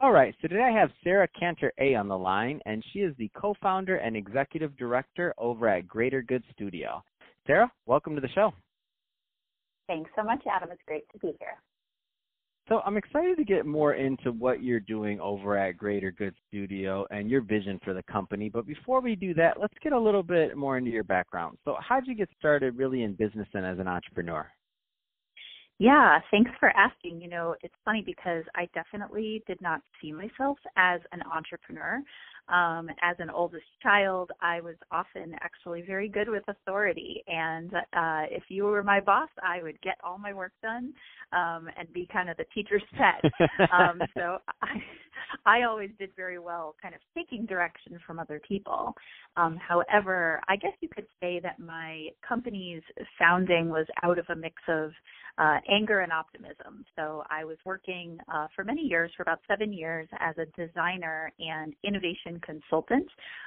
All right, so today I have Sarah Cantor Aye on the line, and she is the co-founder and executive director over at Greater Good Studio. Sarah, welcome to the show. Thanks so much, Adam. It's great to be here. So I'm excited to get more into what you're doing over at Greater Good Studio and your vision for the company. But before we do that, let's get a little bit more into your background. So how did you get started really in business and as an entrepreneur? Yeah, thanks for asking. You know, it's funny because I definitely did not see myself as an entrepreneur. Um, as an oldest child, I was often actually very good with authority. And uh, if you were my boss, I would get all my work done um, and be kind of the teacher's pet. um, so I, I always did very well kind of taking direction from other people. Um, however, I guess you could say that my company's founding was out of a mix of uh, anger and optimism. So I was working uh, for many years, for about seven years, as a designer and innovation consultant,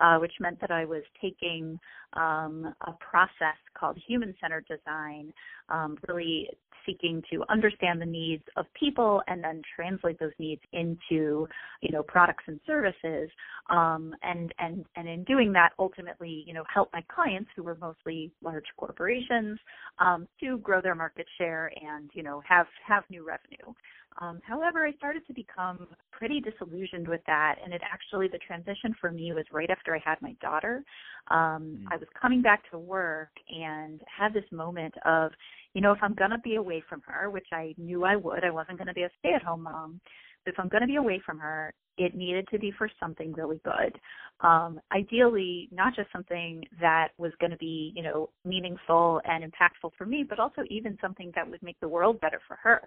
uh, which meant that I was taking um, a process called human centered design, um, really seeking to understand the needs of people and then translate those needs into you know products and services um, and and and in doing that ultimately you know help my clients who were mostly large corporations um, to grow their market share and you know have have new revenue um, however, I started to become pretty disillusioned with that, and it actually the transition for me was right after I had my daughter. Um, mm-hmm. I was coming back to work and had this moment of, you know, if I'm going to be away from her, which I knew I would, I wasn't going to be a stay-at-home mom. But if I'm going to be away from her, it needed to be for something really good. Um, ideally, not just something that was going to be, you know, meaningful and impactful for me, but also even something that would make the world better for her.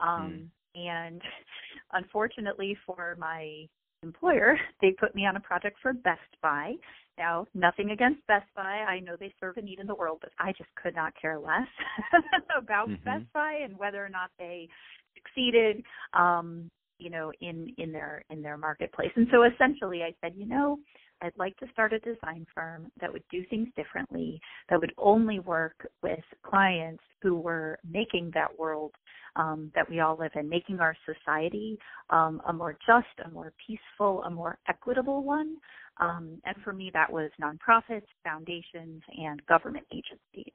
Um, mm. And unfortunately for my employer, they put me on a project for Best Buy. Now, nothing against Best Buy. I know they serve a need in the world, but I just could not care less about mm-hmm. Best Buy and whether or not they succeeded. Um, you know, in in their in their marketplace. And so essentially, I said, you know, I'd like to start a design firm that would do things differently, that would only work with clients who were making that world um, that we all live in, making our society um, a more just, a more peaceful, a more equitable one. Um, and for me, that was nonprofits, foundations, and government agencies.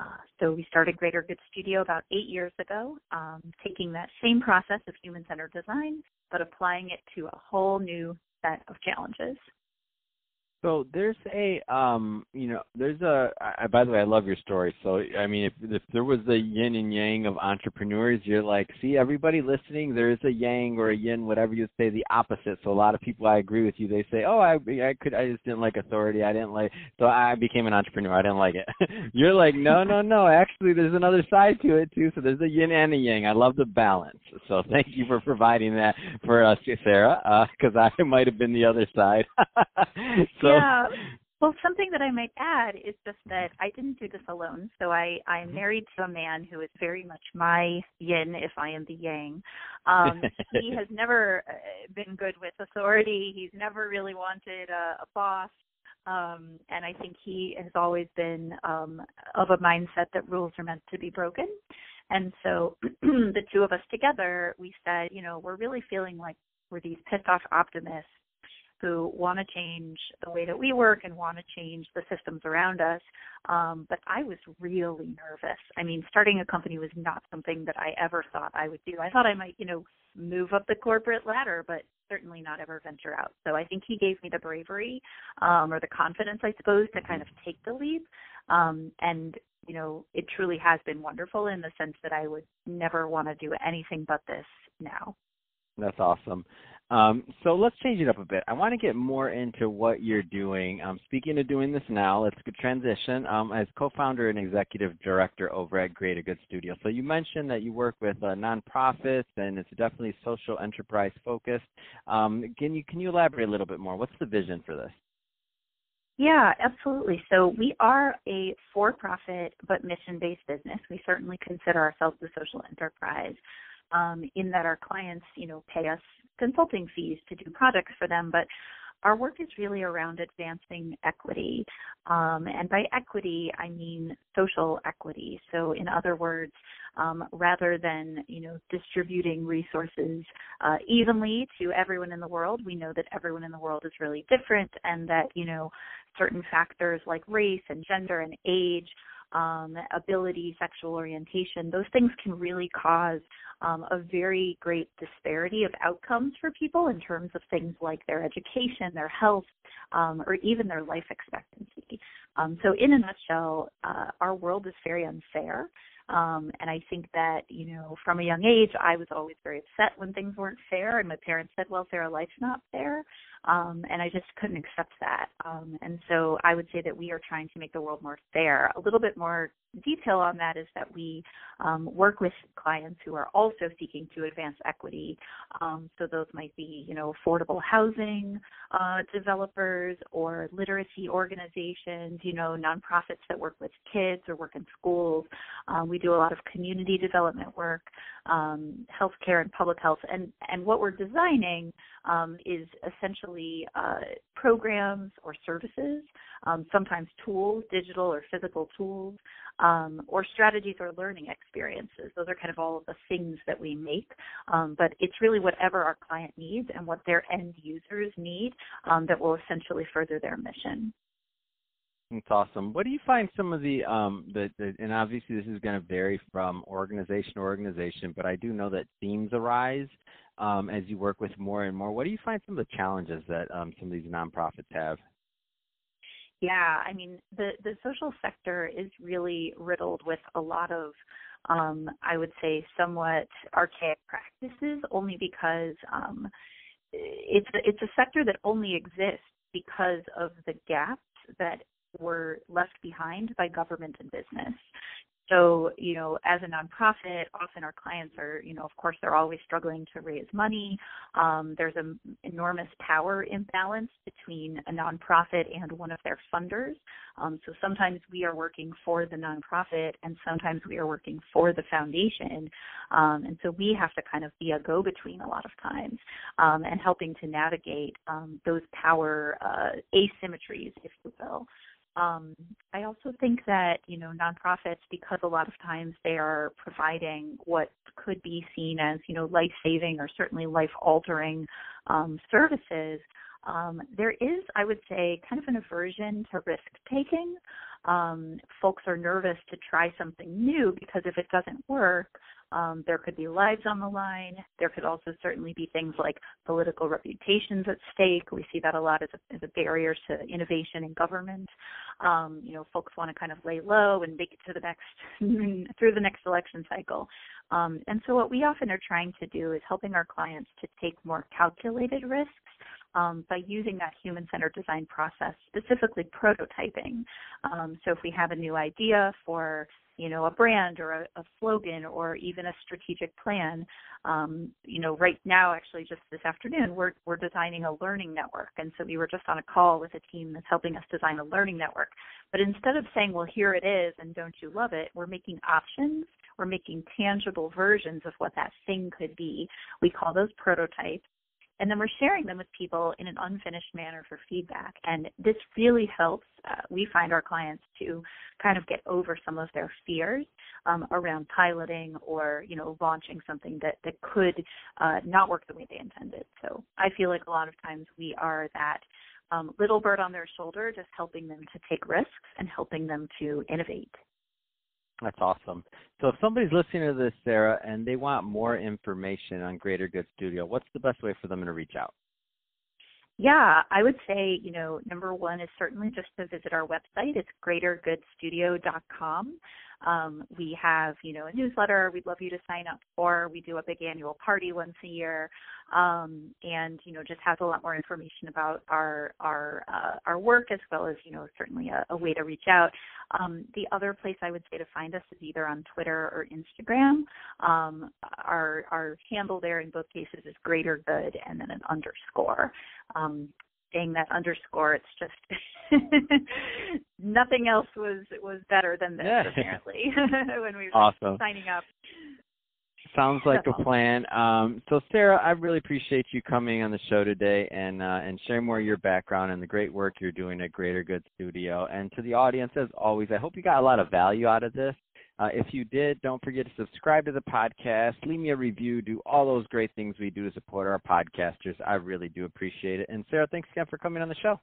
Uh, so we started Greater Good Studio about eight years ago, um, taking that same process of human-centered design, but applying it to a whole new set of challenges. So there's a um you know there's a I, by the way I love your story. So I mean if if there was a yin and yang of entrepreneurs, you're like see everybody listening there is a yang or a yin whatever you say the opposite. So a lot of people I agree with you. They say oh I I could I just didn't like authority. I didn't like so I became an entrepreneur. I didn't like it. you're like no no no actually there's another side to it too. So there's a yin and a yang. I love the balance. So thank you for providing that for us Sarah because uh, I might have been the other side. so yeah. Well, something that I might add is just that I didn't do this alone. So I I'm mm-hmm. married to a man who is very much my yin, if I am the yang. Um, he has never uh, been good with authority. He's never really wanted a, a boss. Um, and I think he has always been um, of a mindset that rules are meant to be broken. And so the two of us together, we said, you know, we're really feeling like we're these pissed off optimists who want to change the way that we work and want to change the systems around us. Um, but I was really nervous. I mean, starting a company was not something that I ever thought I would do. I thought I might, you know, move up the corporate ladder, but certainly not ever venture out. So I think he gave me the bravery um, or the confidence, I suppose, to kind of take the leap. Um, and you know, it truly has been wonderful in the sense that I would never want to do anything but this now. That's awesome. Um, so let's change it up a bit. I want to get more into what you're doing. Um, speaking of doing this now, let's transition um, as co-founder and executive director over at Greater Good Studio. So you mentioned that you work with uh, nonprofits and it's definitely social enterprise focused. Um, can you can you elaborate a little bit more? What's the vision for this? Yeah, absolutely. So we are a for-profit but mission-based business. We certainly consider ourselves a social enterprise um, in that our clients, you know, pay us consulting fees to do projects for them, but our work is really around advancing equity. Um, and by equity, I mean social equity. So, in other words, um, rather than you know distributing resources uh, evenly to everyone in the world, we know that everyone in the world is really different, and that you know certain factors like race and gender and age um, ability, sexual orientation, those things can really cause um, a very great disparity of outcomes for people in terms of things like their education, their health, um, or even their life expectancy. Um, so, in a nutshell, uh, our world is very unfair. Um, and I think that, you know, from a young age, I was always very upset when things weren't fair. And my parents said, well, Sarah, life's not fair. Um, and I just couldn't accept that. Um, and so I would say that we are trying to make the world more fair. A little bit more detail on that is that we um, work with clients who are also seeking to advance equity. Um, so those might be, you know, affordable housing uh, developers or literacy organizations, you know, nonprofits that work with kids or work in schools. Um, we do a lot of community development work, um, healthcare and public health, and and what we're designing um, is essentially uh, programs or services, um, sometimes tools, digital or physical tools, um, or strategies or learning experiences. Those are kind of all of the things that we make. Um, but it's really whatever our client needs and what their end users need um, that will essentially further their mission. That's awesome. What do you find some of the um the, the and obviously this is going to vary from organization to organization, but I do know that themes arise um, as you work with more and more. What do you find some of the challenges that um, some of these nonprofits have? Yeah, I mean the the social sector is really riddled with a lot of um, I would say somewhat archaic practices only because um, it's it's a sector that only exists because of the gaps that were left behind by government and business. So, you know, as a nonprofit, often our clients are, you know, of course, they're always struggling to raise money. Um, there's an enormous power imbalance between a nonprofit and one of their funders. Um, so sometimes we are working for the nonprofit and sometimes we are working for the foundation. Um, and so we have to kind of be a go between a lot of times um, and helping to navigate um, those power uh, asymmetries, if you will. Um, I also think that you know nonprofits, because a lot of times they are providing what could be seen as you know life-saving or certainly life-altering um, services, um, there is, I would say, kind of an aversion to risk-taking. Um, folks are nervous to try something new because if it doesn't work, um, there could be lives on the line. There could also certainly be things like political reputations at stake. We see that a lot as a, as a barrier to innovation in government. Um, you know, folks want to kind of lay low and make it to the next through the next election cycle. Um, and so, what we often are trying to do is helping our clients to take more calculated risks um, by using that human-centered design process, specifically prototyping. Um, so if we have a new idea for you know, a brand or a, a slogan or even a strategic plan. Um, you know, right now, actually, just this afternoon, we're we're designing a learning network, and so we were just on a call with a team that's helping us design a learning network. But instead of saying, "Well, here it is," and don't you love it, we're making options. We're making tangible versions of what that thing could be. We call those prototypes and then we're sharing them with people in an unfinished manner for feedback. And this really helps. Uh, we find our clients to kind of get over some of their fears um, around piloting or you know launching something that that could uh, not work the way they intended. So I feel like a lot of times we are that. Um, little bird on their shoulder, just helping them to take risks and helping them to innovate. That's awesome. So if somebody's listening to this, Sarah, and they want more information on Greater Good Studio, what's the best way for them to reach out? Yeah, I would say, you know, number one is certainly just to visit our website. It's greatergoodstudio.com. Um, we have, you know, a newsletter we'd love you to sign up for. We do a big annual party once a year, um, and you know, just has a lot more information about our our uh, our work as well as, you know, certainly a, a way to reach out. Um, the other place I would say to find us is either on Twitter or Instagram. Um, our our handle there in both cases is greater good and then an underscore. That underscore, it's just nothing else was was better than this Yeah. apparently when we were Awesome. signing up. Sounds like a plan. Um, so Sarah, I really appreciate you coming on the show today and uh, and sharing more of your background and the great work you're doing at Greater Good Studio. And to the audience, as always, I hope you got a lot of value out of this. Uh, if you did, don't forget to subscribe to the podcast, leave me a review, do all those great things we do to support our podcasters. I really do appreciate it. And Sarah, thanks again for coming on the show.